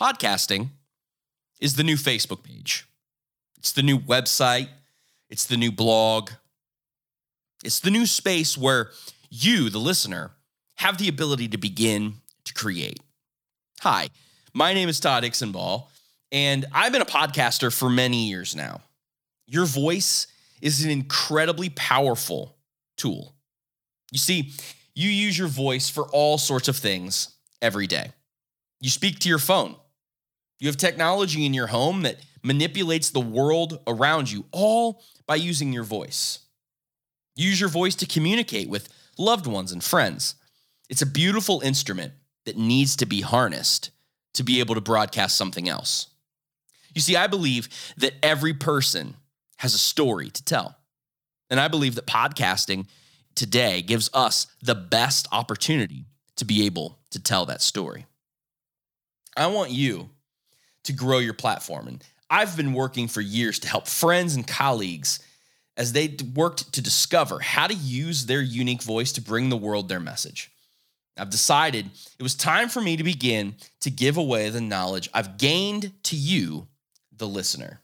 Podcasting is the new Facebook page, it's the new website, it's the new blog, it's the new space where you, the listener, have the ability to begin to create. Hi, my name is Todd Hixenbaugh, and I've been a podcaster for many years now. Your voice is an incredibly powerful tool. You see, you use your voice for all sorts of things every day. You speak to your phone. You have technology in your home that manipulates the world around you, all by using your voice. Use your voice to communicate with loved ones and friends. It's a beautiful instrument that needs to be harnessed to be able to broadcast something else. You see, I believe that every person has a story to tell. And I believe that podcasting today gives us the best opportunity to be able to tell that story. I want you to grow your platform. And I've been working for years to help friends and colleagues as they worked to discover how to use their unique voice to bring the world their message. I've decided it was time for me to begin to give away the knowledge I've gained to you, the listener.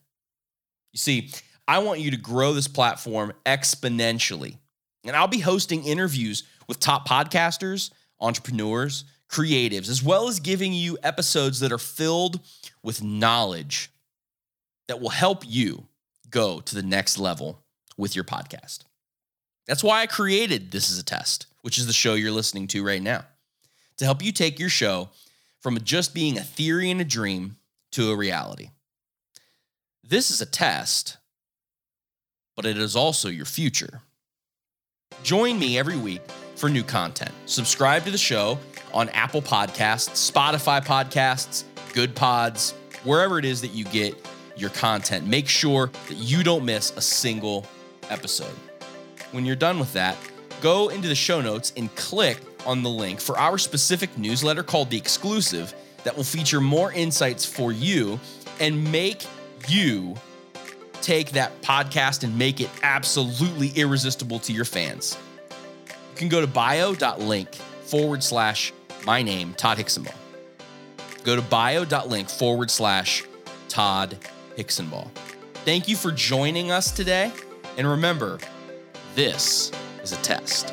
You see, I want you to grow this platform exponentially. And I'll be hosting interviews with top podcasters, entrepreneurs, creatives, as well as giving you episodes that are filled with knowledge that will help you go to the next level with your podcast. That's why I created This is a Test, which is the show you're listening to right now, to help you take your show from just being a theory and a dream to a reality. This is a test, but it is also your future. Join me every week for new content. Subscribe to the show on Apple Podcasts, Spotify Podcasts, Good Pods, wherever it is that you get your content. Make sure that you don't miss a single episode. When you're done with that, go into the show notes and click on the link for our specific newsletter called The Exclusive that will feature more insights for you and make you take that podcast and make it absolutely irresistible to your fans. You can go to bio.link forward slash my name, Todd Hixenbaugh. Go to bio.link forward slash Todd Hixenbaugh. Thank you for joining us today. And remember, this is a test.